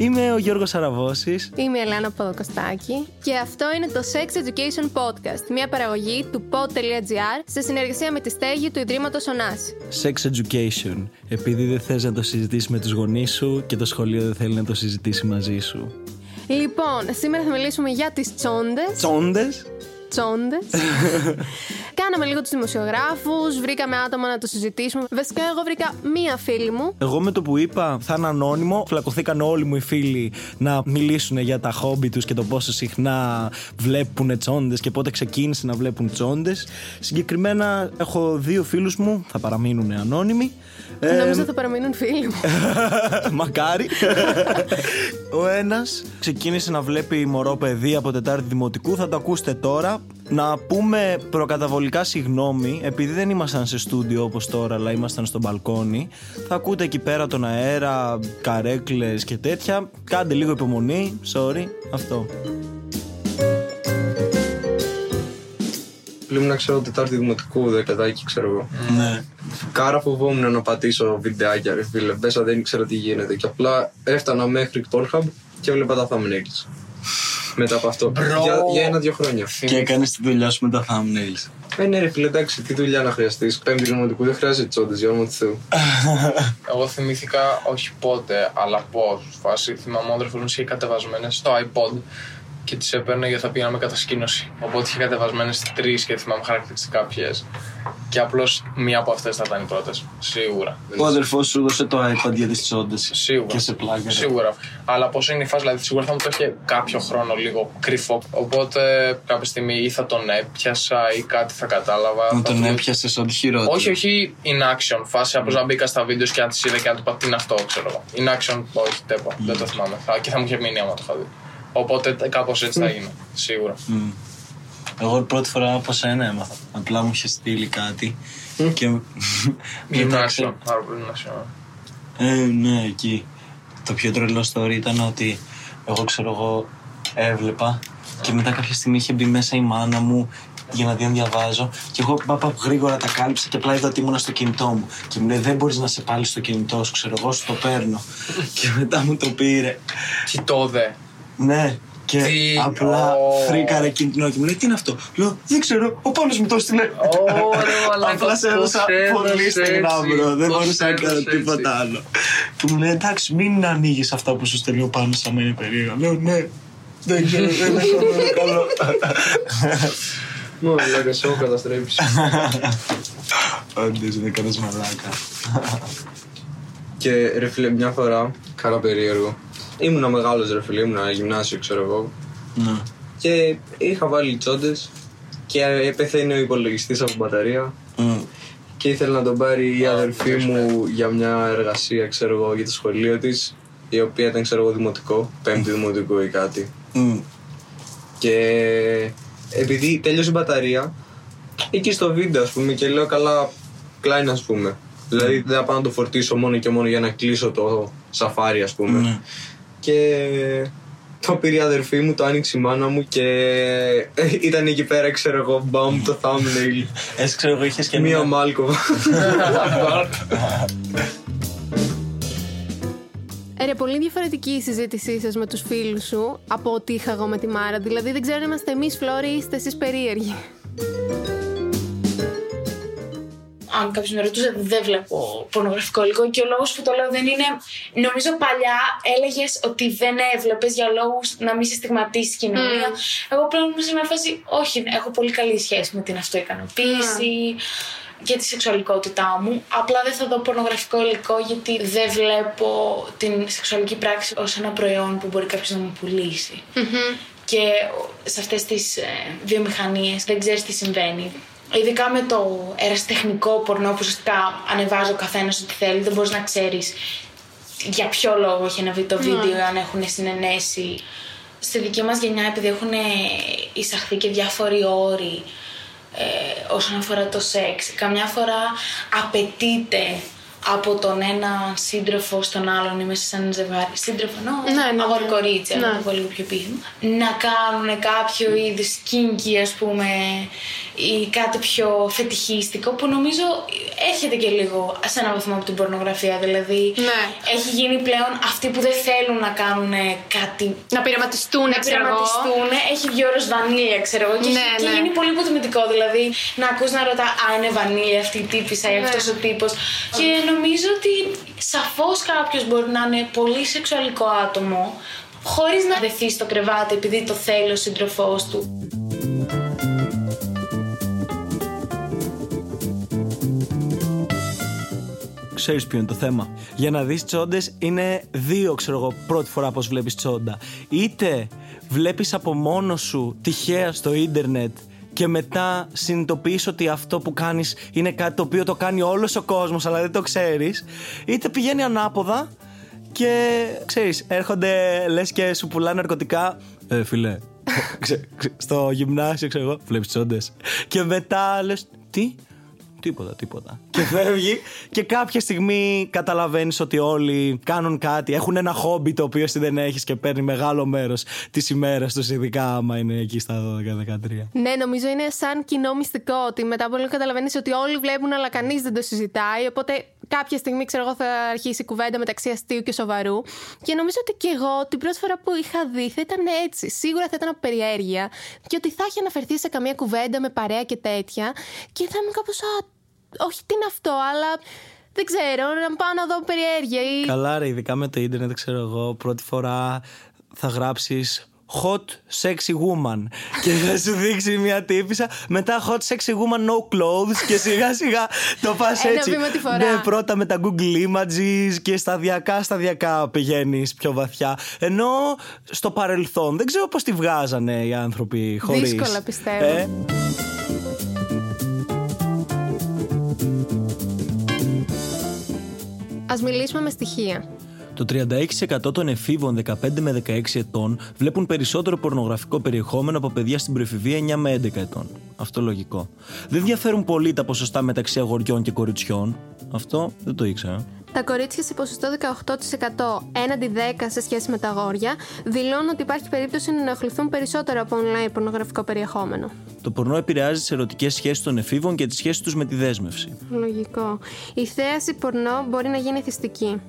Είμαι ο Γιώργος Αραβώσης. Είμαι η Ελένα Ποδοκοστάκη και αυτό είναι το Sex Education Podcast, μια παραγωγή του pod.gr σε συνεργασία με τη στέγη του Ιδρύματος Ωνάς. Sex Education, επειδή δεν θες να το συζητήσεις με τους γονείς σου και το σχολείο δεν θέλει να το συζητήσει μαζί σου. Λοιπόν, σήμερα θα μιλήσουμε για τις τσόντες. Τσόντες; Τσόντες. Κάναμε λίγο τους δημοσιογράφους, βρήκαμε άτομα να το συζητήσουμε. Βασικά, εγώ βρήκα μία φίλη μου. Εγώ με το που είπα θα είναι ανώνυμο, φλακωθήκαν όλοι μου οι φίλοι να μιλήσουν για τα χόμπι τους και το πόσο συχνά βλέπουν τσόντες και πότε ξεκίνησε να βλέπουν τσόντες. Συγκεκριμένα, έχω δύο φίλους μου, θα παραμείνουν ανώνυμοι. Ε, Νόμιζα θα παραμείνουν φίλοι μου. Μακάρι. Ο ένας ξεκίνησε να βλέπει μωρό παιδί από Τετάρτη Δημοτικού. Θα το ακούσετε τώρα. Να πούμε προκαταβολικά συγγνώμη, επειδή δεν ήμασταν σε στούντιο όπως τώρα, αλλά ήμασταν στο μπαλκόνι. Θα ακούτε εκεί πέρα τον αέρα, καρέκλες και τέτοια. Κάντε λίγο υπομονή, sorry, αυτό. Πλήμουν να ξέρω Τετάρτη Δημοτικού, δεκατάκι, ξέρω εγώ. Ναι. Κάρα φοβόμουν να πατήσω βιντεάκια, ρε φίλε. Μέσα δεν ήξερα τι γίνεται. Και απλά έφτανα μέχρι Pornhub και έβλεπα τα thumbnails. Μετά από αυτό. Για, για ένα-δύο χρόνια. Και έκανες τη δουλειά σου με τα thumbnails. Ε, ναι, ρε φίλε, εντάξει, τι δουλειά να χρειαστείς. Πέμπτη δημοτικού δεν χρειάζεται τσόντες, για όνομα του Θεού. Εγώ θυμήθηκα όχι πότε, αλλά πώς. Φάση θυμάμαι ο αδερφό μου είχε κατεβασμένες στο iPod και τι έπαιρνε γιατί θα πήγαμε κατασκήνωση. Οπότε είχε κατεβασμένες τρεις και θυμάμαι χαρακτηριστικά ποιε. Και απλώς μία από αυτές θα ήταν οι πρώτε. Σίγουρα. Ο αδερφός σου έδωσε το iPad για τις τσόντε. Σίγουρα. Και σε πλάκα. Σίγουρα. Αλλά πώ είναι η φάση, δηλαδή σίγουρα θα μου το είχε κάποιο χρόνο λίγο κρυφό. Οπότε κάποια στιγμή ή θα τον έπιασα ή κάτι θα κατάλαβα. Να Θα τον του- έπιασες ό,τι χειρότερο. Όχι, όχι in action. Φάση απλώς να μπήκα στα βίντεος και αν τη είδα και να του είπα τι είναι αυτό, ξέρω εγώ. In action, όχι, τέπα. Δεν το θυμάμαι. Θα- Και θα μου είχε μείνει άμα το είχα δει. Οπότε κάπως έτσι θα γίνει. Σίγουρα. Μμ. Εγώ πρώτη φορά από σένα έμαθα. Απλά μου είχε στείλει κάτι. και. μετά Γυμνάσιο. Άρα πρέπει να ξέρω. Ε, ναι, εκεί. Το πιο τρελό story ήταν ότι εγώ ξέρω εγώ έβλεπα και μετά κάποια στιγμή είχε μπει μέσα η μάνα μου για να δει αν διαβάζω και εγώ πάπα γρήγορα τα κάλυψα και απλά είδα ότι ήμουν στο κινητό μου και μου λέει δεν μπορεί να 'σαι πάλι στο κινητό σου ξέρω εγώ σου το παίρνω και μετά μου το πήρε Κοιτώδε. Ναι και Τι, απλά ω. φρίκαρε κινητό και μου λέει τι είναι αυτό; Λέω δεν ξέρω ο Πάνος μου το έστειλε Ωραία, Απλά σε έδωσα πολύ στεγνά, bro. Δεν μπορούσα να κάνω τίποτα άλλο. Και μου λέει εντάξει, μην ανοίγεις αυτά που σου στέλνει ο πάνω σαν να είναι περίεργα. Λέω ναι. Δεν ξέρω, δεν έχω καλό. Μόνο λέγα, σε έχω καταστρέψει. Όντως, δεν κάνει μαλάκα. και ρε φίλε, μια φορά, κάνα περίεργο. Ήμουνα μεγάλος ρε φίλε, ήμουνα γυμνάσιο, ξέρω εγώ. Ναι. Και είχα βάλει τσόντες και πεθαίνει ο υπολογιστής από μπαταρία. Μμ. Και ήθελε να τον πάρει η αδερφή μου για μια εργασία, ξέρω εγώ, για το σχολείο της, η οποία ήταν, ξέρω εγώ, δημοτικό, πέμπτη δημοτικού ή κάτι. Μμ. Και επειδή τέλειωσε η μπαταρία, εκεί στο βίντεο, ας πούμε, και λέω καλά, κλάιν, ας πούμε. Δηλαδή δεν θα πάω να το φορτίσω μόνο και μόνο για να κλείσω το σαφάρι, ας πούμε. Ναι. Και το πήρε η αδερφή μου, το άνοιξε η μάνα μου και ήταν εκεί πέρα, ξέρω εγώ, μπαμ το thumbnail. Έτσι ξέρω εγώ είχες και Μία μία. Μάλκοβα. Ε, ρε, πολύ διαφορετική η συζήτησή σας με τους φίλους σου από ό,τι είχα εγώ με τη Μάρα. Δηλαδή, δεν ξέρω αν είμαστε εμείς φλόροι ή είστε εσείς περίεργοι. Αν κάποιος με ρωτούσε, δεν βλέπω πορνογραφικό υλικό και ο λόγος που το λέω δεν είναι. Νομίζω παλιά έλεγες ότι δεν έβλεπες για λόγους να μην σε στιγματίσει η κοινωνία. Εγώ πλέον είμαι σε μια φάση, όχι, έχω πολύ καλή σχέση με την αυτοικανοποίηση και τη σεξουαλικότητά μου. Απλά δεν θα δω πορνογραφικό υλικό γιατί δεν βλέπω την σεξουαλική πράξη ως ένα προϊόν που μπορεί κάποιος να μου πουλήσει. Και σε αυτές τις ε, βιομηχανίες δεν ξέρεις τι συμβαίνει. Ειδικά με το ερασιτεχνικό πορνό που ουσιαστικά ανεβάζει ο καθένας ό,τι θέλει, δεν μπορείς να ξέρεις για ποιο λόγο έχει ανεβεί το βίντεο, αν έχουν συνενέσει. Στη δική μας γενιά, επειδή έχουν εισαχθεί και διάφοροι όροι ε, όσον αφορά το σεξ, καμιά φορά απαιτείται από τον ένα σύντροφο στον άλλον ή μέσα σε ένα ζευγάρι. Σύντροφο, ναι, Ναι, ναι, αγόρι ναι. κορίτσι, Ναι. να το πω λίγο πιο πίθμο. Να κάνουν κάποιο είδου kinky, ας πούμε, ή κάτι πιο φετιχίστικο που νομίζω έρχεται και λίγο σε έναν βαθμό από την πορνογραφία. Δηλαδή Ναι. έχει γίνει πλέον αυτοί που δεν θέλουν να κάνουν κάτι Να πειραματιστούν, να ξέρω εγώ. πειραματιστούν. Έχει βγει όρος βανίλια, ξέρω εγώ. Και, Ναι, έχει- και ναι. γίνει πολύ υποτιμητικό. Δηλαδή να ακούς να ρωτά Α, είναι βανίλια αυτή η τύπησα ή Ναι. αυτός ο τύπος. Και νομίζω ότι σαφώς κάποιος μπορεί να είναι πολύ σεξουαλικό άτομο χωρίς να δεθεί στο κρεβάτι επειδή το θέλει ο σύντροφός του. Ξέρεις ποιο είναι το θέμα. Για να δεις τσόντες είναι δύο, ξέρω εγώ, πρώτη φορά πώς βλέπεις τσόντα. Είτε βλέπεις από μόνο σου τυχαία στο ίντερνετ και μετά συνειδητοποιείς ότι αυτό που κάνεις είναι κάτι το οποίο το κάνει όλος ο κόσμος αλλά δεν το ξέρεις είτε πηγαίνει ανάποδα και ξέρεις έρχονται λες και σου πουλάνε ναρκωτικά ε, φιλέ ξε- ξε- στο γυμνάσιο ξέρω εγώ βλέπεις τσόντες και μετά λες τι; Τίποτα, τίποτα. Και φεύγει και κάποια στιγμή καταλαβαίνεις ότι όλοι κάνουν κάτι. Έχουν ένα χόμπι το οποίο εσύ δεν έχεις και παίρνει μεγάλο μέρος της ημέρας τους, ειδικά άμα είναι εκεί στα 12-13. Ναι, νομίζω είναι σαν κοινό μυστικό ότι μετά από λίγο καταλαβαίνεις ότι όλοι βλέπουν, αλλά κανείς δεν το συζητάει. Οπότε κάποια στιγμή, ξέρω εγώ, θα αρχίσει η κουβέντα μεταξύ αστείου και σοβαρού. Και νομίζω ότι και εγώ την πρώτη φορά που είχα δει θα ήταν έτσι. Σίγουρα θα ήταν από περιέργεια και ότι θα έχει αναφερθεί σε καμία κουβέντα με παρέα και τέτοια. Και θα ήμουν κάπως. Α, όχι τι είναι αυτό, αλλά δεν ξέρω, να πάω να δω περιέργεια ή. Καλά, ρε, ειδικά με το ίντερνετ, ξέρω εγώ, πρώτη φορά θα γράψεις hot sexy woman και θα σου δείξει μια τύπησα μετά hot sexy woman no clothes και σιγά σιγά το πας Ένα έτσι βήμα τη φορά. ναι πρώτα με τα google images και σταδιακά σταδιακά πηγαίνεις πιο βαθιά ενώ στο παρελθόν δεν ξέρω πως τη βγάζανε οι άνθρωποι χωρίς Δύσκολα, πιστεύω. Ε, Α μιλήσουμε με στοιχεία. Το 36% των εφήβων 15 με 16 ετών βλέπουν περισσότερο πορνογραφικό περιεχόμενο από παιδιά στην προεφηβεία 9 με 11 ετών. Αυτό λογικό. Δεν διαφέρουν πολύ τα ποσοστά μεταξύ αγοριών και κοριτσιών. Αυτό δεν το ήξερα. Τα κορίτσια σε ποσοστό 18% έναντι 10% σε σχέση με τα αγόρια δηλώνουν ότι υπάρχει περίπτωση να ενοχληθούν περισσότερο από online πορνογραφικό περιεχόμενο. Το πορνό επηρεάζει τις ερωτικές σχέσεις των εφήβων και τη σχέση τους με τη δέσμευση. Λογικό. Η θέαση πορνό μπορεί να γίνει θυστική.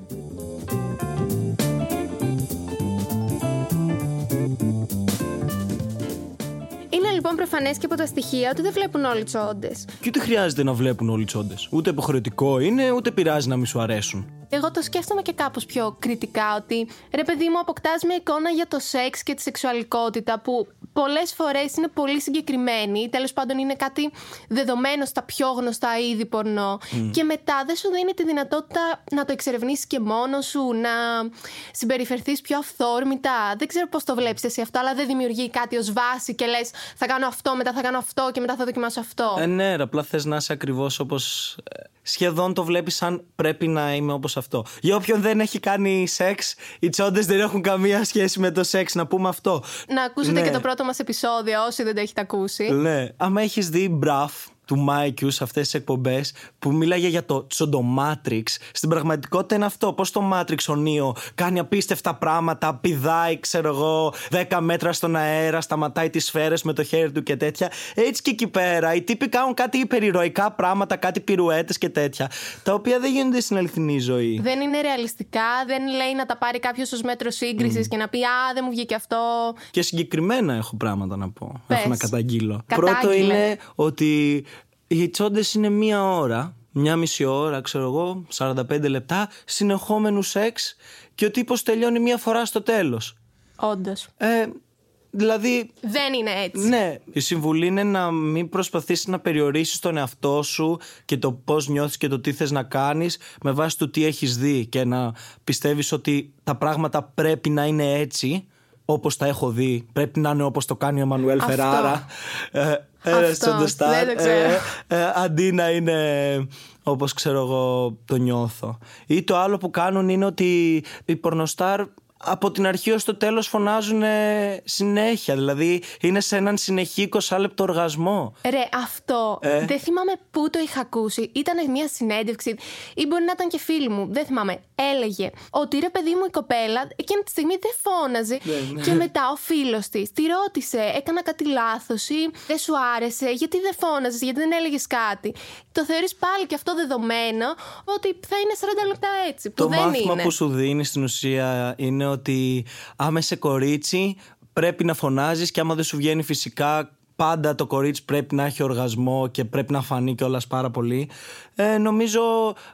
Είναι λοιπόν προφανές και από τα στοιχεία ότι δεν βλέπουν όλοι τσόντες. Και ούτε χρειάζεται να βλέπουν όλοι τσόντες. Ούτε υποχρεωτικό είναι, ούτε πειράζει να μη σου αρέσουν. Εγώ το σκέφτομαι και κάπως πιο κριτικά ότι ρε παιδί μου αποκτάς μια εικόνα για το σεξ και τη σεξουαλικότητα που πολλές φορές είναι πολύ συγκεκριμένη τέλος πάντων είναι κάτι δεδομένο στα πιο γνωστά είδη πορνό. Και μετά δεν σου δίνει τη δυνατότητα να το εξερευνήσεις και μόνος σου να συμπεριφερθείς πιο αυθόρμητα. Δεν ξέρω πώς το βλέπεις εσύ αυτό αλλά δεν δημιουργεί κάτι ως βάση και λες θα κάνω αυτό μετά θα κάνω αυτό και μετά θα δοκιμάσω αυτό Ε, ναι, ρε, απλά θες να είσαι ακριβώς όπως. Σχεδόν το βλέπεις σαν πρέπει να είμαι όπως αυτό. Για όποιον δεν έχει κάνει σεξ, οι τσόντες δεν έχουν καμία σχέση με το σεξ, να πούμε αυτό. να ακούσετε Ναι. και το πρώτο μας επεισόδιο όσοι δεν το έχετε ακούσει Ναι. Άμα έχεις δει μπραφ του Mikeius σε αυτές τις εκπομπές που μίλαγε για το τσοντομάτριξ, στην πραγματικότητα είναι αυτό. Πώς το Matrix ο Νίο κάνει απίστευτα πράγματα, πηδάει, ξέρω εγώ, 10 μέτρα στον αέρα, σταματάει τις σφαίρες με το χέρι του και τέτοια. Έτσι και εκεί πέρα οι τύποι κάνουν κάτι υπερηρωικά πράγματα, κάτι πυρουέτες και τέτοια. Τα οποία δεν γίνονται στην αληθινή ζωή. Δεν είναι ρεαλιστικά, δεν λέει να τα πάρει κάποιος ως μέτρο σύγκρισης και να πει Α, δεν μου βγήκε αυτό. Και συγκεκριμένα έχω πράγματα να πω. Πες. Έχω να καταγγείλω. Κατάγγειλε. Πρώτο είναι ότι οι τσόντε είναι μία ώρα, μία μισή ώρα, ξέρω εγώ, 45 λεπτά, συνεχόμενου σεξ και ο τύπος τελειώνει μία φορά στο τέλος. Όντως. Ε, δηλαδή, Δεν είναι έτσι. ναι, η συμβουλή είναι να μην προσπαθήσεις να περιορίσεις τον εαυτό σου και το πώς νιώθεις και το τι θες να κάνεις με βάση το τι έχεις δει και να πιστεύεις ότι τα πράγματα πρέπει να είναι έτσι όπως τα έχω δει, πρέπει να είναι όπως το κάνει ο Εμμανουέλ Αυτό. Φεράρα. Ε, ε, Αυτό, στον The Star, δεν το ξέρω. ε, ε, αντί να είναι όπως ξέρω εγώ το νιώθω. Ή το άλλο που κάνουν είναι ότι οι πορνοστάρ από την αρχή ως το τέλος φωνάζουν συνέχεια. Δηλαδή είναι σε έναν συνεχή 20 λεπτό οργασμό. Ρε, αυτό Ε; δεν θυμάμαι πού το είχα ακούσει. Ήταν μια συνέντευξη ή μπορεί να ήταν και φίλοι μου. Δεν θυμάμαι. έλεγε ότι ρε παιδί μου η κοπέλα εκείνη τη στιγμή δεν φώναζε. Και μετά ο φίλος της τη ρώτησε, έκανα κάτι λάθος ή δεν σου άρεσε, γιατί δεν φώναζες, γιατί δεν έλεγες κάτι; Το θεωρείς πάλι και αυτό δεδομένο ότι θα είναι 40 λεπτά έτσι. Που Το δεν μάθημα είναι. που σου δίνει στην ουσία είναι ότι άμα είσαι κορίτσι πρέπει να φωνάζεις και άμα δεν σου βγαίνει φυσικά πάντα το κορίτσι πρέπει να έχει οργασμό και πρέπει να φανεί κιόλας πάρα πολύ. Ε, νομίζω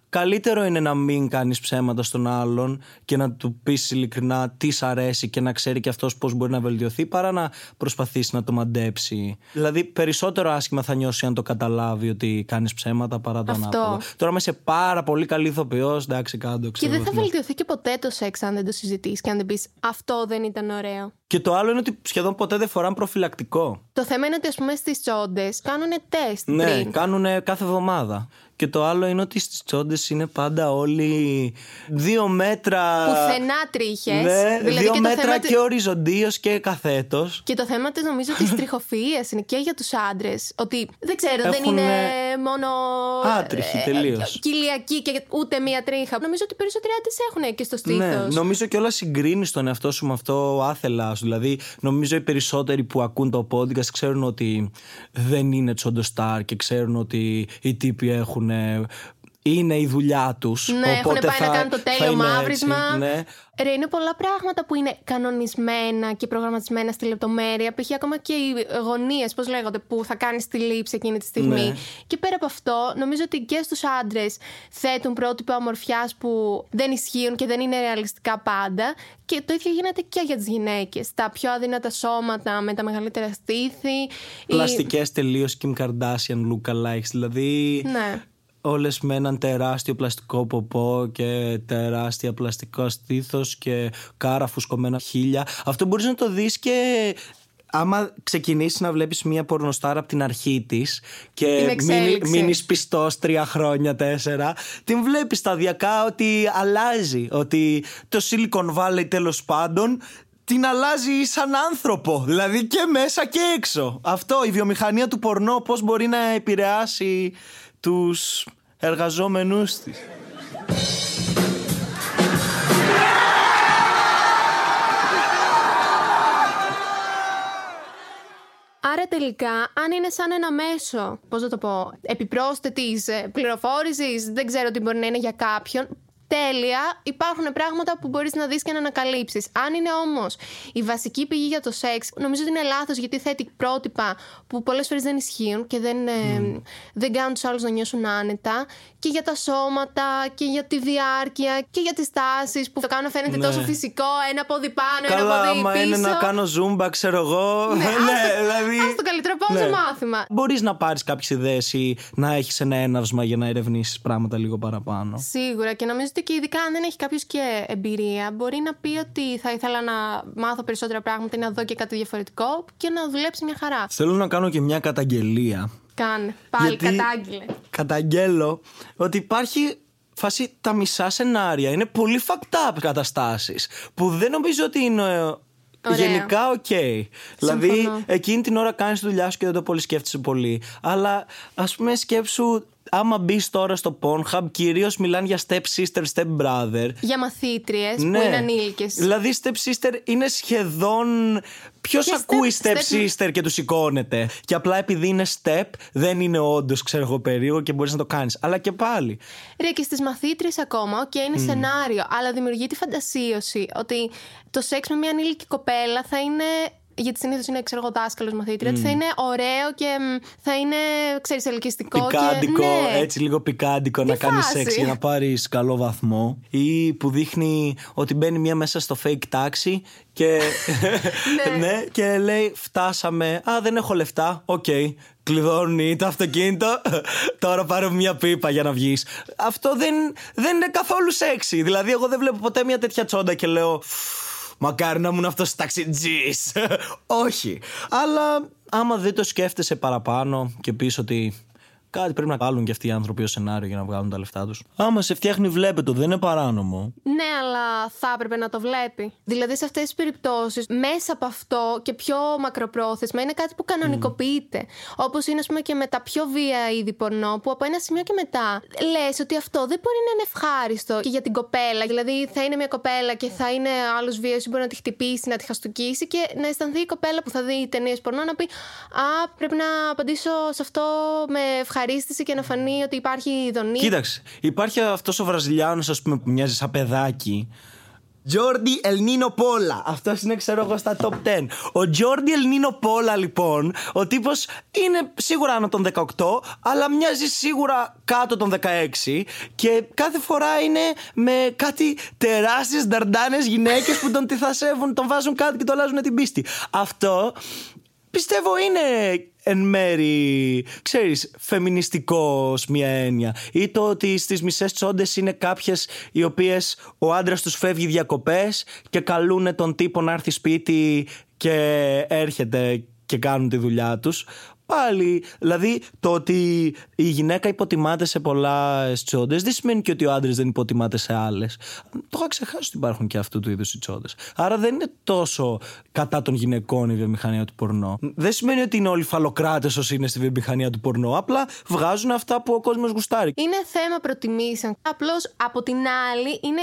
καλύτερο είναι να μην κάνεις ψέματα στον άλλον και να του πεις ειλικρινά τι σ' αρέσει και να ξέρει και αυτός πώς μπορεί να βελτιωθεί παρά να προσπαθήσει να το μαντέψει. Δηλαδή περισσότερο άσχημα θα νιώσει αν το καταλάβει ότι κάνεις ψέματα παρά το Αυτό. ανάποδο. Τώρα είμαι σε πάρα πολύ καλή ηθοποιός, εντάξει κάτω Και ξέρω δεν θα τι να- βελτιωθεί και ποτέ το σεξ αν δεν το συζητήσει και αν δεν πεις Αυτό δεν ήταν ωραίο. Και το άλλο είναι ότι σχεδόν ποτέ δεν φοράνε προφυλακτικό. Το θέμα είναι ότι, ας πούμε, στις τσόντες κάνουν τεστ Ναι, πριν. κάνουν κάθε εβδομάδα. Και το άλλο είναι ότι στις τσόντες είναι πάντα όλοι δύο μέτρα. Πουθενά τρίχες. Ναι, δύο και το μέτρα θέμα και οριζοντίως και καθέτος. Και το θέμα τη νομίζω τη τριχοφυΐα είναι και για τους άντρες. Ότι δεν ξέρω, δεν Έχουνε- είναι μόνο. Άτριχοι ε, τελείως. Κοιλιακοί και ούτε μία τρίχα. Νομίζω ότι οι περισσότεροι άντρες έχουν και στο στήθος. Ναι, νομίζω και όλα συγκρίνεις τον εαυτό σου με αυτό άθελάς σου. Δηλαδή, νομίζω οι περισσότεροι που ακούν το podcast ξέρουν ότι δεν είναι τσοντοστάρ και ξέρουν ότι οι τύποι έχουν. Είναι η δουλειά τους. Ναι, έχουν πάει να κάνουν το τέλειο μαύρισμα. ναι. Ρε, είναι πολλά πράγματα που είναι κανονισμένα και προγραμματισμένα στη λεπτομέρεια. Π.χ. ακόμα και οι γωνίες, πώς λέγονται, που θα κάνεις τη λήψη εκείνη τη στιγμή. Ναι. Και πέρα από αυτό, νομίζω ότι και στους άντρες θέτουν πρότυπα ομορφιάς που δεν ισχύουν και δεν είναι ρεαλιστικά πάντα. Και το ίδιο γίνεται και για τις γυναίκες. Τα πιο αδύνατα σώματα με τα μεγαλύτερα στήθη. ή- Πλαστικές τελείως Kim Kardashian lookalikes. Δηλαδή. Ναι. Όλες με έναν τεράστιο πλαστικό ποπό και τεράστια πλαστικό στήθος και κάρα φουσκωμένα χίλια. Αυτό μπορείς να το δεις και άμα ξεκινήσεις να βλέπεις μία πορνοστάρα από την αρχή της και Την εξέλιξη. μείνεις πιστός τρία χρόνια, τέσσερα, την βλέπεις σταδιακά ότι αλλάζει. Ότι το Silicon Valley τέλος πάντων την αλλάζει σαν άνθρωπο. Δηλαδή και μέσα και έξω. Αυτό, η βιομηχανία του πορνό, πώς μπορεί να επηρεάσει τους εργαζόμενους της. Άρα τελικά, αν είναι σαν ένα μέσο, πώς να το πω, επιπρόσθετης ε, πληροφόρησης, δεν ξέρω τι μπορεί να είναι για κάποιον, τέλεια, υπάρχουν πράγματα που μπορείς να δεις και να ανακαλύψεις. Αν είναι όμως η βασική πηγή για το σεξ, νομίζω ότι είναι λάθος γιατί θέτει πρότυπα που πολλές φορές δεν ισχύουν και δεν, ε, δεν κάνουν τους άλλους να νιώσουν άνετα και για τα σώματα και για τη διάρκεια και για τις τάσεις που θα κάνουν να φαίνεται Ναι. τόσο φυσικό, ένα πόδι πάνω, ένα Καλά, πόδι άμα πίσω. είναι να κάνω ζούμπα, ξέρω εγώ. Ναι, άστο- δηλαδή. άστο καλύτερα, πάμε σε μάθημα. Μπορείς να πάρεις κάποιες ιδέες ή να έχεις ένα έναυσμα για να ερευνήσεις πράγματα λίγο παραπάνω. Σίγουρα και νομίζω ότι και ειδικά αν δεν έχει κάποιος και εμπειρία, μπορεί να πει ότι θα ήθελα να μάθω περισσότερα πράγματα ή να δω και κάτι διαφορετικό και να δουλέψει μια χαρά. Θέλω να κάνω και μια καταγγελία. Κάνε. Πάλι Γιατί κατάγγειλε. Καταγγέλω ότι υπάρχει φάση τα μισά σενάρια. Είναι πολύ fucked up καταστάσεις που δεν νομίζω ότι είναι ε, Ωραία. γενικά οκ. Δηλαδή Συμφωνώ. εκείνη την ώρα κάνεις τη δουλειά σου και δεν το πολύ σκέφτεσαι πολύ. Αλλά ας πούμε σκέψου άμα μπεις τώρα στο Pornhub κυρίως μιλάνε για step sister, step brother. Για μαθήτριες που είναι ανήλικες. Δηλαδή, step sister είναι σχεδόν. Ποιος Και ακούει step- step, step- sister και τους σηκώνεται; Και απλά επειδή είναι step, δεν είναι όντως, ξέρω εγώ, περίεργο και μπορείς να το κάνεις. Αλλά και πάλι. Ρε, και στις μαθήτριες ακόμα, οκ, είναι σενάριο, αλλά δημιουργεί τη φαντασίωση ότι το σεξ με μια ανήλικη κοπέλα θα είναι. Γιατί συνήθως είναι, ξέρω εγώ, δάσκαλος μαθήτρια, ότι θα είναι ωραίο και μ, θα είναι, ξέρεις, ελκυστικό. Πικάντικο, και, ναι. έτσι λίγο πικάντικο να κάνεις φάση. σεξ για να πάρεις καλό βαθμό. Ή που δείχνει ότι μπαίνει μία μέσα στο fake taxi και, ναι. και λέει φτάσαμε. Α, δεν έχω λεφτά. Οκ. Κλειδώνει το αυτοκίνητο. Τώρα πάρε μια πίπα για να βγεις. Αυτό δεν, δεν είναι καθόλου σεξι. Δηλαδή, εγώ δεν βλέπω ποτέ μια τέτοια τσόντα και λέω. Μακάρι να ήμουν αυτός ταξιτζής. Όχι. Αλλά άμα δεν το σκέφτεσαι παραπάνω και πεις ότι Κάτι πρέπει να βάλουν και αυτοί οι άνθρωποι ως σενάριο για να βγάλουν τα λεφτά τους. Άμα σε φτιάχνει, βλέπε το, δεν είναι παράνομο. Ναι, αλλά θα έπρεπε να το βλέπει. Δηλαδή, σε αυτές τις περιπτώσεις, μέσα από αυτό και πιο μακροπρόθεσμα, είναι κάτι που κανονικοποιείται. Mm. Όπως είναι, ας πούμε, και με τα πιο βία είδη πορνό, που από ένα σημείο και μετά λες ότι αυτό δεν μπορεί να είναι ευχάριστο και για την κοπέλα. Δηλαδή, θα είναι μια κοπέλα και θα είναι άλλος βίαιος ή μπορεί να τη χτυπήσει, να τη χαστοκίσει και να αισθανθεί η κοπέλα που θα δει ταινίες πορνό να πει Α, πρέπει να απαντήσω σε αυτό με ευχαρίστηση και να φανεί ότι υπάρχει ειδονή. Κοίταξε, υπάρχει αυτός ο Βραζιλιάνος, ας πούμε, που μοιάζει σαν παιδάκι. Τζόρντι Ελνίνο Πόλα. Αυτός είναι, ξέρω εγώ, στα top 10. Ο Τζόρντι Ελνίνο Πόλα, λοιπόν, ο τύπος είναι σίγουρα άνω των 18, αλλά μοιάζει σίγουρα κάτω των 16 και κάθε φορά είναι με κάτι τεράστιες νταρντάνες γυναίκες που τον τυθασεύουν, τον βάζουν κάτω και το αλλάζουν την πίστη. Αυτό πιστεύω είναι εν μέρη, ξέρεις, φεμινιστικός μια έννοια. Ή το ότι στις μισές τσόντες είναι κάποιες οι οποίες ο άντρας τους φεύγει διακοπές και καλούν τον τύπο να έρθει σπίτι και έρχεται και κάνουν τη δουλειά τους πάλι. Δηλαδή, το ότι η γυναίκα υποτιμάται σε πολλά τσόντες δεν σημαίνει και ότι ο άντρας δεν υποτιμάται σε άλλες. Το είχα ξεχάσει ότι υπάρχουν και αυτού του είδους οι τσόντες. Άρα δεν είναι τόσο κατά των γυναικών η βιομηχανία του πορνό. Δεν σημαίνει ότι είναι όλοι φαλοκράτες όσοι είναι στη βιομηχανία του πορνό. Απλά βγάζουν αυτά που ο κόσμος γουστάρει. Είναι θέμα προτιμήσεων. Απλώς από την άλλη είναι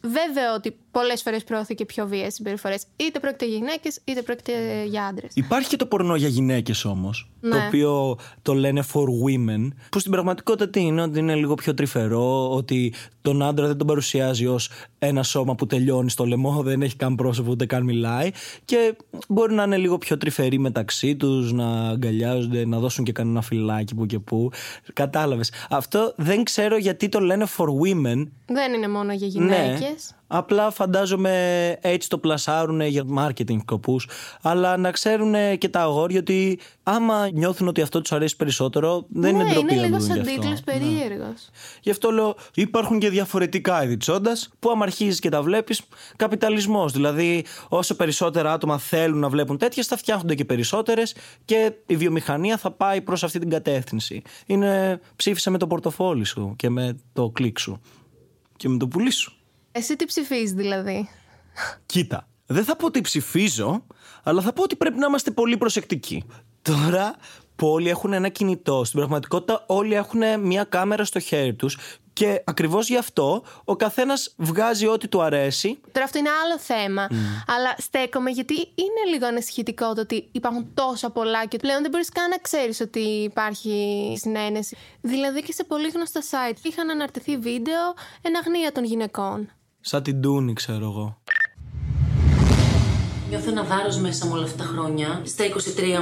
βέβαιο ότι πολλές φορές προώθηκε πιο βίαιε συμπεριφορές. Είτε πρόκειται για γυναίκες, είτε πρόκειται για άντρες. Υπάρχει και το πορνό για γυναίκες όμως. Ναι. Το οποίο το λένε for women. Που στην πραγματικότητα τι είναι, ότι είναι λίγο πιο τρυφερό, ότι τον άντρα δεν τον παρουσιάζει ως ένα σώμα που τελειώνει στο λαιμό, δεν έχει καν πρόσωπο ούτε καν μιλάει. Και μπορεί να είναι λίγο πιο τρυφεροί μεταξύ τους, να αγκαλιάζονται, να δώσουν και κανένα φυλάκι που και που. Κατάλαβες. Αυτό δεν ξέρω γιατί το λένε for women. Δεν είναι μόνο για γυναίκες. Απλά φαντάζομαι έτσι το πλασάρουν για marketing σκοπούς. Αλλά να ξέρουν και τα αγόρια ότι άμα νιώθουν ότι αυτό τους αρέσει περισσότερο, δεν ναι, είναι ντροπή είναι να λίγο το δουν σαν γι' αυτό. τίτλο περίεργος. Γι' αυτό λέω, υπάρχουν και διαφορετικά είδη τσόντας που άμα αρχίζεις και τα βλέπεις, καπιταλισμός. Δηλαδή, όσο περισσότερα άτομα θέλουν να βλέπουν τέτοιε, θα φτιάχνονται και περισσότερες και η βιομηχανία θα πάει προς αυτή την κατεύθυνση. Είναι ψήφισε με το πορτοφόλι σου και με το κλικ σου και με το πουλί σου. Εσύ τι ψηφίζεις δηλαδή; Κοίτα, δεν θα πω ότι ψηφίζω, αλλά θα πω ότι πρέπει να είμαστε πολύ προσεκτικοί. Τώρα που όλοι έχουν ένα κινητό, στην πραγματικότητα όλοι έχουν μια κάμερα στο χέρι τους και ακριβώς γι' αυτό ο καθένας βγάζει ό,τι του αρέσει. Τώρα αυτό είναι άλλο θέμα. Αλλά στέκομαι γιατί είναι λίγο ανησυχητικό το ότι υπάρχουν τόσα πολλά και πλέον δεν μπορείς καν να ξέρεις ότι υπάρχει συνένεση. Δηλαδή και σε πολύ γνωστά site είχαν αναρτηθεί βίντεο εν αγνία των γυναικών. Σαν την Τούνη, ξέρω εγώ. Νιώθω ένα βάρος μέσα μου όλα αυτά τα χρόνια. Στα 23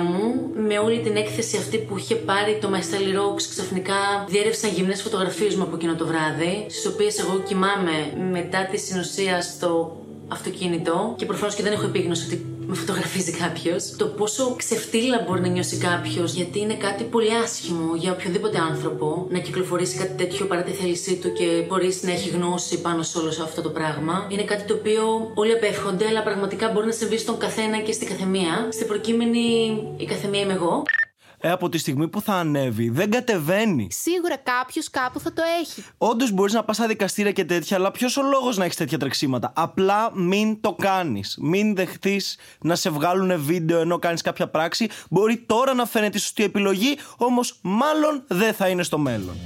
μου, με όλη την έκθεση αυτή που είχε πάρει το My Style Rocks, ξαφνικά διέρευσαν γυμνές φωτογραφίες μου από εκείνο το βράδυ, στις οποίες εγώ κοιμάμαι μετά τη συνοσία στο αυτοκίνητο και προφανώς και δεν έχω επίγνωση ότι με φωτογραφίζει κάποιος. Το πόσο ξεφτύλα μπορεί να νιώσει κάποιος, γιατί είναι κάτι πολύ άσχημο για οποιοδήποτε άνθρωπο να κυκλοφορήσει κάτι τέτοιο παρά τη θέλησή του και μπορείς να έχει γνώση πάνω σε όλο αυτό το πράγμα. Είναι κάτι το οποίο όλοι απέφχονται, αλλά πραγματικά μπορεί να συμβεί στον καθένα και στην καθεμία. Στην προκείμενη, η καθεμία είμαι εγώ. Ε, από τη στιγμή που θα ανέβει, δεν κατεβαίνει. Σίγουρα κάποιος κάπου θα το έχει. Όντως μπορείς να πας στα δικαστήρια και τέτοια, αλλά ποιος ο λόγος να έχεις τέτοια τρεξίματα; Απλά μην το κάνεις. Μην δεχτεί να σε βγάλουν βίντεο ενώ κάνεις κάποια πράξη. Μπορεί τώρα να φαίνεται η σωστή επιλογή, όμως μάλλον δεν θα είναι στο μέλλον.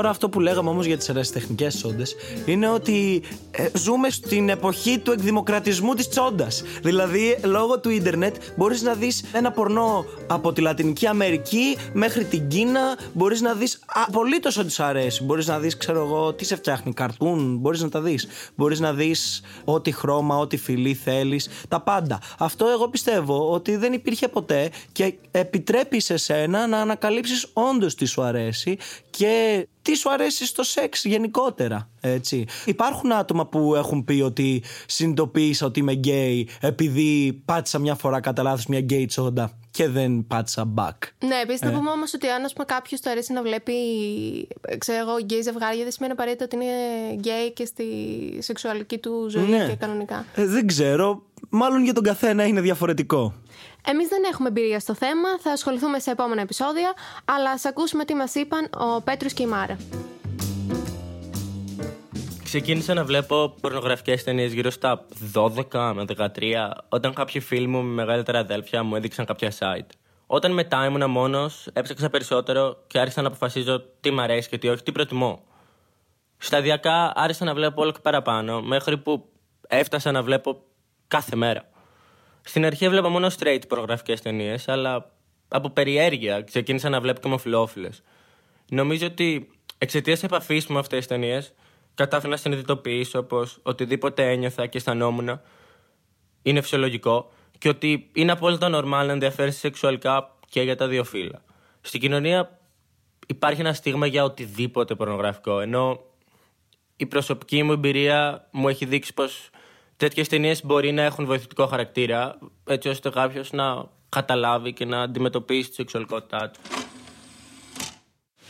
Τώρα αυτό που λέγαμε όμως για τις ερασιτεχνικές τσόντες είναι ότι ε, ζούμε στην εποχή του εκδημοκρατισμού της τσόντας. Δηλαδή λόγω του ίντερνετ μπορείς να δεις ένα πορνό από τη Λατινική Αμερική μέχρι την Κίνα, μπορείς να δεις απολύτως ό,τι σου αρέσει. Μπορείς να δεις ξέρω εγώ τι σε φτιάχνει, καρτούν, μπορείς να τα δεις. Μπορείς να δεις ό,τι χρώμα, ό,τι φιλί θέλεις, τα πάντα. Αυτό εγώ πιστεύω ότι δεν υπήρχε ποτέ και επιτρέπει σε σένα να ανακαλύψεις όντως τι σου αρέσει και τι σου αρέσει στο σεξ γενικότερα. Έτσι. Υπάρχουν άτομα που έχουν πει ότι συνειδητοποίησα ότι είμαι γκέι επειδή πάτησα μια φορά κατά λάθος μια γκέι τσόντα και δεν πάτησα back. Ναι, επίσης Ε. να πούμε όμως ότι αν κάποιος του αρέσει να βλέπει ξέρω εγώ, γκέι ζευγάρια, δεν σημαίνει απαραίτητα ότι είναι γκέι και στη σεξουαλική του ζωή Ναι. και κανονικά. Ε, δεν ξέρω. Μάλλον για τον καθένα είναι διαφορετικό. Εμείς δεν έχουμε εμπειρία στο θέμα, θα ασχοληθούμε σε επόμενα επεισόδια, αλλά ας ακούσουμε τι μας είπαν ο Πέτρος και η Μάρα. Ξεκίνησα να βλέπω πορνογραφικές ταινίες γύρω στα 12 με 13, όταν κάποιοι φίλοι μου με μεγαλύτερα αδέλφια μου έδειξαν κάποια site. Όταν μετά ήμουνα μόνος, έψαξα περισσότερο και άρχισα να αποφασίζω τι μ' αρέσει και τι όχι, τι προτιμώ. Σταδιακά άρχισα να βλέπω όλο και παραπάνω, μέχρι που έφτασα να βλέπω κάθε μέρα. Στην αρχή έβλεπα μόνο straight πορνογραφικέ ταινίες, αλλά από περιέργεια ξεκίνησα να βλέπω και ομοφυλόφιλε. Νομίζω ότι εξαιτίας επαφής μου με αυτές τις ταινίες, κατάφερα να συνειδητοποιήσω πως οτιδήποτε ένιωθα και αισθανόμουν είναι φυσιολογικό και ότι είναι απόλυτα normal να ενδιαφέρει σεξουαλικά και για τα δύο φύλλα. Στην κοινωνία υπάρχει ένα στίγμα για οτιδήποτε πορνογραφικό, ενώ η προσωπική μου εμπειρία μου έχει δείξει πως τέτοιες ταινίες μπορεί να έχουν βοηθητικό χαρακτήρα, έτσι ώστε κάποιος να καταλάβει και να αντιμετωπίσει τη σεξουαλικότητά του.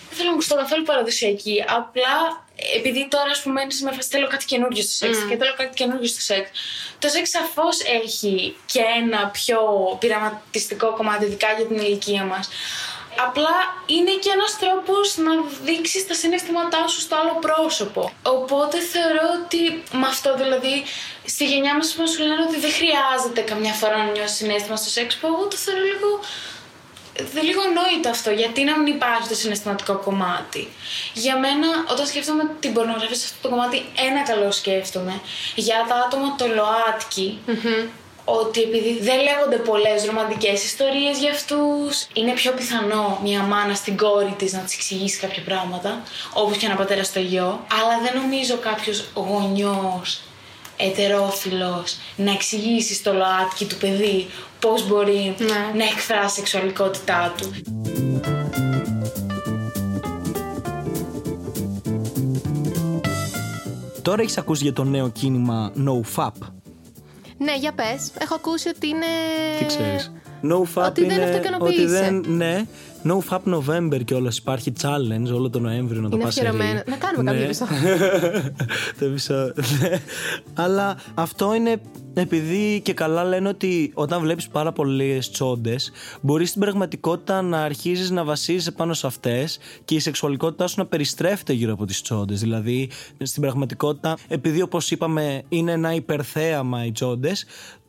Δεν θέλω να ακουστώ καθόλου παραδοσιακή. Απλά επειδή τώρα, ας πούμε, είμαι με φάση θέλω κάτι καινούργιο στο σεξ και θέλω κάτι καινούργιο στο σεξ. Το σεξ σαφώς έχει και ένα πιο πειραματιστικό κομμάτι, ειδικά για την ηλικία μας. Απλά είναι και ένας τρόπος να δείξεις τα συναισθήματά σου στο άλλο πρόσωπο. Οπότε θεωρώ ότι με αυτό δηλαδή στη γενιά μας που σου λένε ότι δεν χρειάζεται καμιά φορά να νιώσεις συνέστημα στο σεξ που εγώ το θεωρώ λίγο δεν λίγο ανόητο αυτό, γιατί να μην υπάρχει το συναισθηματικό κομμάτι. Για μένα, όταν σκέφτομαι την πορνογραφία σε αυτό το κομμάτι, ένα καλό σκέφτομαι. Για τα άτομα το ΛΟΑΤΚΙ, ότι επειδή δεν λέγονται πολλές ρομαντικές ιστορίες για αυτούς, είναι πιο πιθανό μια μάνα στην κόρη της να της εξηγήσει κάποια πράγματα, όπως και ένα πατέρα στο γιο. Αλλά δεν νομίζω κάποιος γονιός ετερόφιλος να εξηγήσει στο ΛΟΑΤΚΙ του παιδί πώς μπορεί Ναι. να εκφράσει τη σεξουαλικότητά του. Τώρα έχεις ακούσει για το νέο κίνημα NoFap. Ναι, για πες. Έχω ακούσει ότι είναι. Τι ξέρεις. NoFap Ότι δεν είναι αυτοικανοποίησε. ότι δεν. Ναι. NoFap November κιόλας υπάρχει challenge όλο τον Νοέμβριο να το Είναι πας σε αφιερωμένο. ρί. Να κάνουμε κάποιο επεισόδιο. Το επεισόδιο, ναι. Αλλά αυτό είναι επειδή και καλά λένε ότι όταν βλέπεις πάρα πολλές τσόντες μπορείς στην πραγματικότητα να αρχίζεις να βασίζεσαι πάνω σε αυτές και η σεξουαλικότητά σου να περιστρέφεται γύρω από τις τσόντες. Δηλαδή στην πραγματικότητα επειδή όπως είπαμε είναι ένα υπερθέαμα οι τσόντες το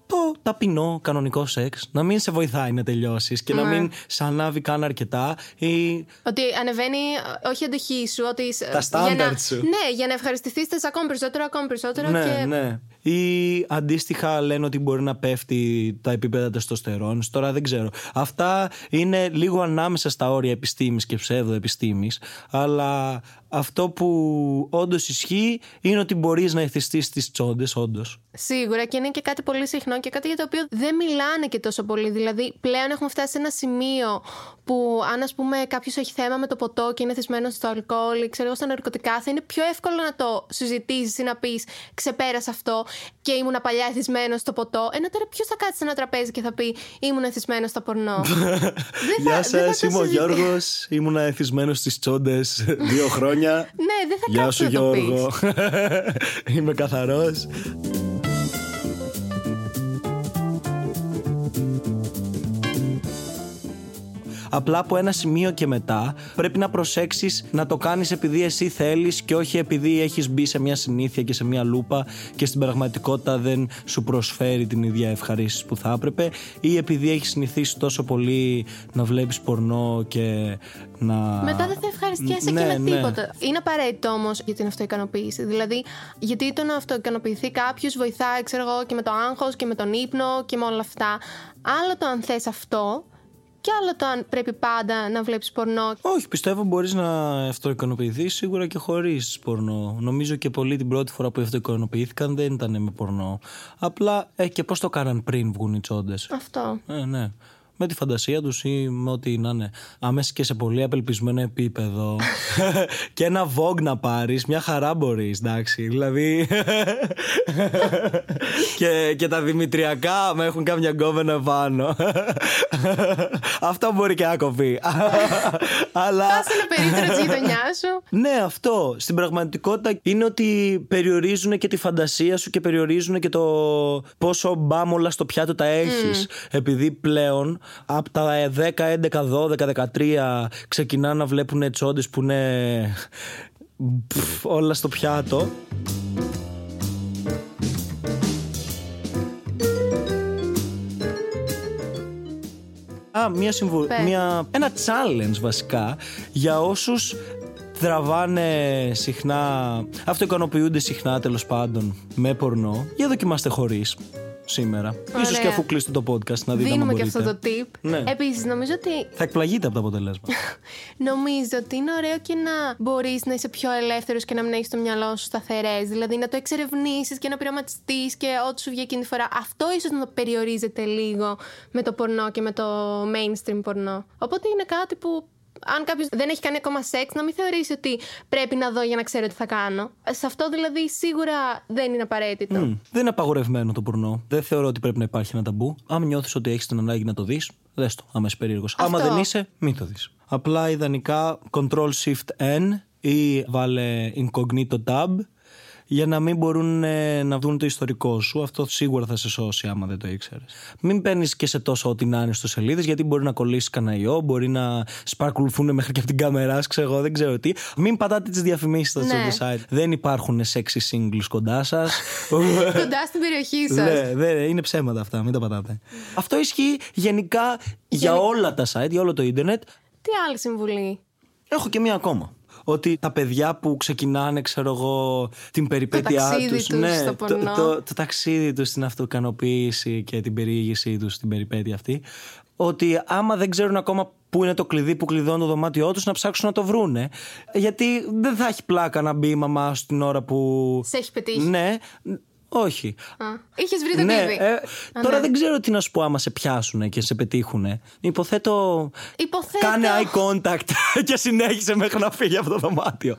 ταπεινό κανονικό σεξ να μην σε βοηθάει να τελειώσεις και να Ναι. μην σε ανάβει καν αρκετά ή Ότι ανεβαίνει ε, όχι η αντοχή σου, ότι. σ- Τα για στάνταρτ να- σου. Ναι, για να ευχαριστηθείς θες ακόμη περισσότερο, ακόμη περισσότερο. Ναι, και... ναι. Ή αντίστοιχα λένε ότι μπορεί να πέφτει τα επίπεδα τεστοστερόνης. Τώρα δεν ξέρω. Αυτά είναι λίγο ανάμεσα στα όρια επιστήμης και ψευδοεπιστήμης. Αλλά αυτό που όντως ισχύει είναι ότι μπορείς να εθιστείς τις τσόντες, όντως. Σίγουρα και είναι και κάτι πολύ συχνό και κάτι για το οποίο δεν μιλάνε και τόσο πολύ. Δηλαδή, πλέον έχουμε φτάσει σε ένα σημείο που, αν ας πούμε κάποιος έχει θέμα με το ποτό και είναι θυσμένος στο αλκοόλ ή ξέρω εγώ στα ναρκωτικά, θα είναι πιο εύκολο να το συζητήσεις ή να πεις Ξεπέρασε αυτό και ήμουν παλιά εθισμένος στο ποτό. Ενώ τώρα ποιος θα κάτσει σε ένα τραπέζι και θα πει Ήμουν εθισμένος στο πορνό. Γεια δεν θα σας, το είμαι ο συζητήσω. Γιώργος. Ήμουν εθισμένος στις τσόντες δύο χρόνια. ναι, δεν θα Γεια κάτσει σου να το πεις. Γιώργο. είμαι καθαρός. Απλά από ένα σημείο και μετά πρέπει να προσέξεις να το κάνεις επειδή εσύ θέλεις και όχι επειδή έχεις μπει σε μια συνήθεια και σε μια λούπα και στην πραγματικότητα δεν σου προσφέρει την ίδια ευχαρίστηση που θα έπρεπε ή επειδή έχεις συνηθίσει τόσο πολύ να βλέπεις πορνό και να... Μετά δεν θα ευχαριστιέσαι Ναι, και με ναι. τίποτα. Είναι απαραίτητο όμως για την αυτοικανοποίηση. Δηλαδή, γιατί το να αυτοικανοποιηθεί κάποιος βοηθάει, ξέρω εγώ, και με το άγχος και με τον ύπνο και με όλα αυτά. Άλλο το αν θες αυτό, και άλλο το αν πρέπει πάντα να βλέπεις πορνό. Όχι, πιστεύω μπορείς να αυτοικανοποιηθείς σίγουρα και χωρίς πορνό. Νομίζω και πολλοί την πρώτη φορά που αυτοικανοποιήθηκαν δεν ήταν με πορνό. Απλά, ε, και πώς το κάναν πριν βγουν οι τσόντες. Αυτό. Ε, ναι. Με τη φαντασία τους ή με ό,τι να είναι. Άμεσα και σε πολύ απελπισμένο επίπεδο. και ένα Vogue να πάρεις, μια χαρά μπορείς, εντάξει. Δηλαδή. και, και τα δημητριακά με έχουν κάμια γκόμενα πάνω. αυτό μπορεί και να κοπεί. Αλλά. Πα ένα περίπτερο της γειτονιάς σου. Ναι, αυτό. Στην πραγματικότητα είναι ότι περιορίζουν και τη φαντασία σου και περιορίζουν και το πόσο μπάμ όλα στο πιάτο τα έχεις. Επειδή πλέον από τα 10, 11, 12, 13 ξεκινά να βλέπουν τσόντε που είναι πφ, όλα στο πιάτο. Α, μια συμβου... Πες. μια... ένα challenge βασικά για όσους τραβάνε συχνά, αυτοικανοποιούνται συχνά τέλος πάντων με πορνό. Για δοκιμάστε χωρίς σήμερα. Ωραία. Ίσως και αφού κλείσετε το podcast να δείτε Δίνουμε αν και μπορείτε. αυτό το tip. Ναι. Επίσης, νομίζω ότι Θα εκπλαγείτε από τα αποτελέσματα. Νομίζω ότι είναι ωραίο και να μπορείς να είσαι πιο ελεύθερος και να μην έχεις το μυαλό σου σταθερές. Δηλαδή να το εξερευνήσεις και να πειραματιστείς και ό,τι σου βγει εκείνη τη φορά. Αυτό ίσως να το περιορίζεται λίγο με το πορνό και με το mainstream πορνό. Οπότε είναι κάτι που. Αν κάποιος δεν έχει κάνει ακόμα σεξ, να μην θεωρήσει ότι πρέπει να δω για να ξέρω τι θα κάνω. Σε αυτό δηλαδή σίγουρα δεν είναι απαραίτητο. Μμ, Δεν είναι απαγορευμένο το πορνό. Δεν θεωρώ ότι πρέπει να υπάρχει ένα ταμπού. Αν νιώθεις ότι έχεις την ανάγκη να το δεις, δες το. Άμα είσαι περίεργος. Άμα δεν είσαι, μην το δεις. Απλά ιδανικά Ctrl Shift N ή βάλε Incognito Tab για να μην μπορούν ε, να δουν το ιστορικό σου. Αυτό σίγουρα θα σε σώσει άμα δεν το ήξερες. Μην παίρνεις και σε τόσο ό,τι να είναι στο σελίδες, γιατί μπορεί να κολλήσει κανένα ιό, μπορεί να σπαρκουλουθούν μέχρι και από την κάμερά, ξέρω εγώ, δεν ξέρω τι. Μην πατάτε τις διαφημίσεις στα Ναι. site. Δεν υπάρχουν sexy singles κοντά σας. Κοντά στην περιοχή σας. Ναι, δεν, είναι ψέματα αυτά, μην τα πατάτε. Αυτό ισχύει γενικά για όλα τα site, για όλο το ίντερνετ. Τι άλλη συμβουλή; Έχω και μία ακόμα. Ότι τα παιδιά που ξεκινάνε, ξέρω εγώ, την περιπέτειά ταξίδι τους, τους ναι, στο το, πορνό. το, το ταξίδι τους στην αυτοικανοποίηση και την περιήγησή τους στην περιπέτεια αυτή, ότι άμα δεν ξέρουν ακόμα πού είναι το κλειδί που κλειδώνει το δωμάτιό τους, να ψάξουν να το βρούνε. Γιατί δεν θα έχει πλάκα να μπει η μαμά σου την ώρα που... Σε έχει πετύχει. Ναι, όχι. Είχες βρει το Ναι, κλειδί. ε, Α, τώρα ναι. δεν ξέρω τι να σου πω άμα σε πιάσουν και σε πετύχουν. Υποθέτω. Υποθέτω. Κάνε eye contact και συνέχισε μέχρι να φύγει από το δωμάτιο.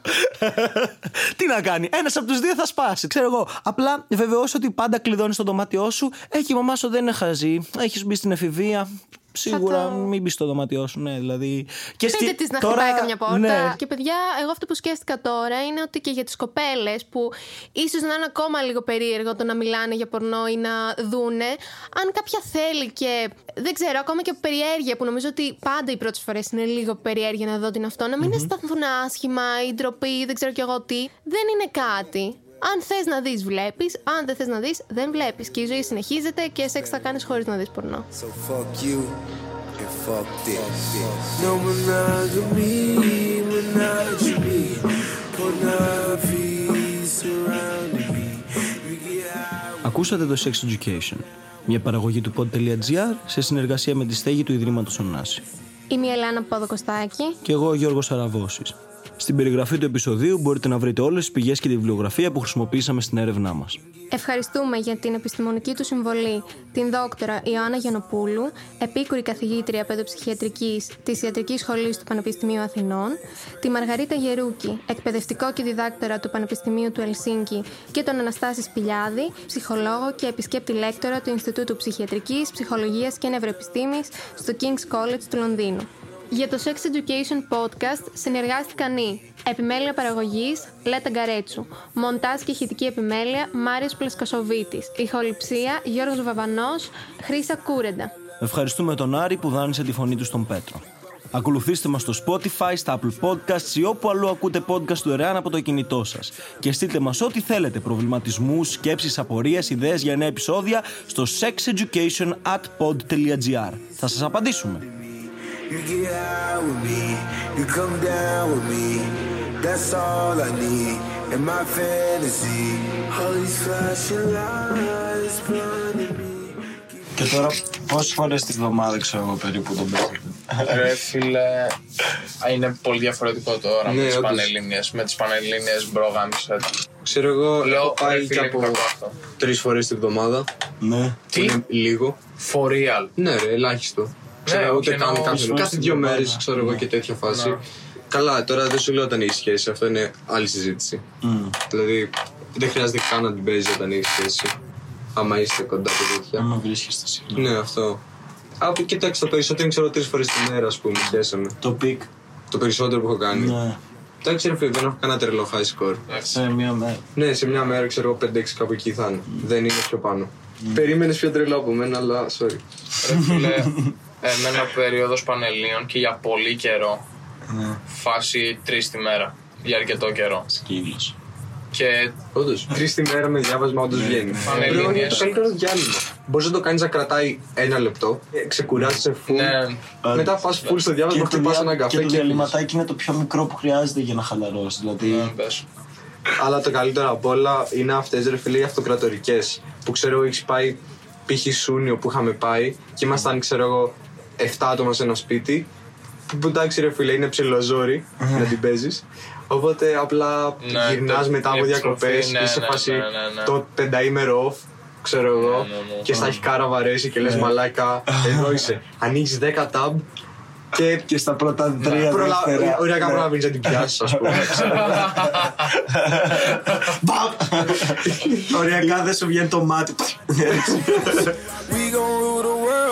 τι να κάνει. Ένας από τους δύο θα σπάσει. Ξέρω εγώ. Απλά βεβαιώσω ότι πάντα κλειδώνεις το δωμάτιό σου. Έχει η μαμά σου δεν είναι χαζή. Έχεις μπει στην εφηβεία. Σίγουρα το- μην μπεις στο δωμάτιό σου, ναι, δηλαδή. Και Πείτε στη- της να τώρα- χτυπάει καμιά πόρτα. Ναι, Και παιδιά, εγώ αυτό που σκέφτηκα τώρα είναι ότι και για τις κοπέλες που ίσως να είναι ακόμα λίγο περίεργο το να μιλάνε για πορνό ή να δούνε, αν κάποια θέλει και δεν ξέρω, ακόμα και από περιέργεια που νομίζω ότι πάντα οι πρώτες φορές είναι λίγο περιέργεια να δω τι είναι αυτό, να μην αισθανθούν άσχημα ή ντροπή ή δεν ξέρω κι εγώ τι. Δεν είναι κάτι. Αν θες να δεις, βλέπεις. Αν δεν θες να δεις, δεν βλέπεις. Και η ζωή συνεχίζεται και σεξ θα κάνεις χωρίς να δεις πορνό. So fuck you and fuck this. No monogamy, monogamy, pornography surrounding me. We get high. Ακούσατε το Sex Education, μια παραγωγή του pod.gr σε συνεργασία με τη στέγη του Ιδρύματος Ωνάση. Είμαι η Ελένα Παπαδοκοστάκη. Και εγώ ο Γιώργος Αραβώσης. Στην περιγραφή του επεισοδίου μπορείτε να βρείτε όλες τις πηγές και τη βιβλιογραφία που χρησιμοποίησαμε στην έρευνά μας. Ευχαριστούμε για την επιστημονική του συμβολή την δόκτωρα Ιωάννα Γιανοπούλου, επίκουρη καθηγήτρια παιδοψυχιατρικής της Ιατρικής Σχολής του Πανεπιστημίου Αθηνών, τη Μαργαρίτα Γερούκη, εκπαιδευτικό και διδάκτορα του Πανεπιστημίου του Ελσίνκη και τον Αναστάση Σπηλιάδη, ψυχολόγο και επισκέπτη λέκτορα του Ινστιτούτου Ψυχιατρικής, Ψυχολογίας και Νευροεπιστήμης στο King's College του Λονδίνου. Για το Sex Education Podcast συνεργάστηκαν οι Επιμέλεια παραγωγής Λέτα Γκαρέτσου Μοντάζ και ηχητική επιμέλεια Μάριος Πλεσκοσοβίτης Ηχοληψία Γιώργος Βαβανός Χρύσα Κούρεντα Ευχαριστούμε τον Άρη που δάνεισε τη φωνή του στον Πέτρο. Ακολουθήστε μας στο Spotify, στα Apple Podcasts ή όπου αλλού ακούτε podcast δωρεάν από το κινητό σας. Και στείλτε μας ό,τι θέλετε, προβληματισμούς, σκέψεις, απορίες, ιδέες για νέα επεισόδια στο sexeducation@pod.gr. Θα σας απαντήσουμε. You get high with me, you come down with me. That's all I need in my fantasy. All these flashing lights blinding me. Και τώρα πόσες φορές τη βδομάδα ξέρω εγώ περίπου τον παίρνετε. Ρε φίλε, α, είναι πολύ διαφορετικό τώρα Ναι, με τις όντως. Πανελλήνιες. Με τις Πανελλήνιες bro γάμισε. Ξέρω εγώ, Λέω, έχω πάει ρε και φίλε, από κακό αυτό. τρεις φορές τη βδομάδα. Ναι. που Είναι λίγο. For real. Ναι, ρε, ελάχιστο. Ξέρω Ναι, εγώ όχι, ούτε καν εννοώ κάθε, σου κάθε έρθει δύο την μέρες, ώρα. ξέρω εγώ και τέτοια φάση. Ναι. Καλά, τώρα δεν σου λέω όταν έχει σχέση, αυτό είναι άλλη συζήτηση. Μμ. Δηλαδή δεν χρειάζεται καν να την παίζεις όταν έχει σχέση. Άμα είστε κοντά και τέτοια. Άμα βρίσκεστε συχνά. Ναι, αυτό. Από κοιτάξτε, το περισσότερο είναι ξέρω τρεις φορές τη μέρα, ας πούμε, χέσαμε. Το peak. Το περισσότερο που έχω κάνει. Ναι. Εντάξει, ρε φίλε, δεν έχω κανένα τρελό high score. Σε μία μέρα. Ναι, σε μια μέρα ξέρω εγώ 5-6 κάπου εκεί θα είναι. Δεν είναι πιο πάνω. Περίμενες πιο τρελό από μένα, αλλά sorry. Ρε φίλε, εμένα περίοδος πανελλήνιων και για πολύ καιρό. Ναι. Φάση τρεις τη μέρα. Για αρκετό καιρό. Σκύλος. Και Όντως. Τρεις τη μέρα με διάβασμα όντως βγαίνει. Πανελλήνιες. Λέω, Είναι το καλύτερο διάλειμμα. Μπορείς να το κάνεις να κρατάει ένα λεπτό, ξεκουράζει full. ναι, Μετά πα full στο διάβασμα, Και το, χτυπά δια... έναν καφέ και το και διαλυματάκι είναι το πιο μικρό που χρειάζεται για να χαλαρώσεις. Δηλαδή. ναι, πες. Αλλά το καλύτερο απ' όλα είναι αυτές ρε φίλε οι αυτοκρατορικές. Που ξέρω εγώ έχει πάει π.χ. Σούνιο που είχαμε πάει και ήμασταν ξέρω εγώ 7 άτομα σε ένα σπίτι. Που εντάξει ρε φίλε είναι ψιλοζόρι να την παίζεις. Οπότε απλά Ναι, γυρνάς το- μετά η από επιστροφή, διακοπές ναι, και σε ναι, φάση ναι, ναι, ναι. το πενταήμερο off. Ξέρω εγώ, Ναι, ναι, ναι. και στα έχει κάρα βαρέσει και λες μαλάκα, εδώ είσαι. Ανοίγεις 10 tab και Και στα πρώτα τρία προλα... δεύτερα. οριακά Ναι. προλαβαίνει να την πιάσεις, ας πούμε. Μπαμ! Οριακά δεν σου βγαίνει το μάτι. We gon' rule the world,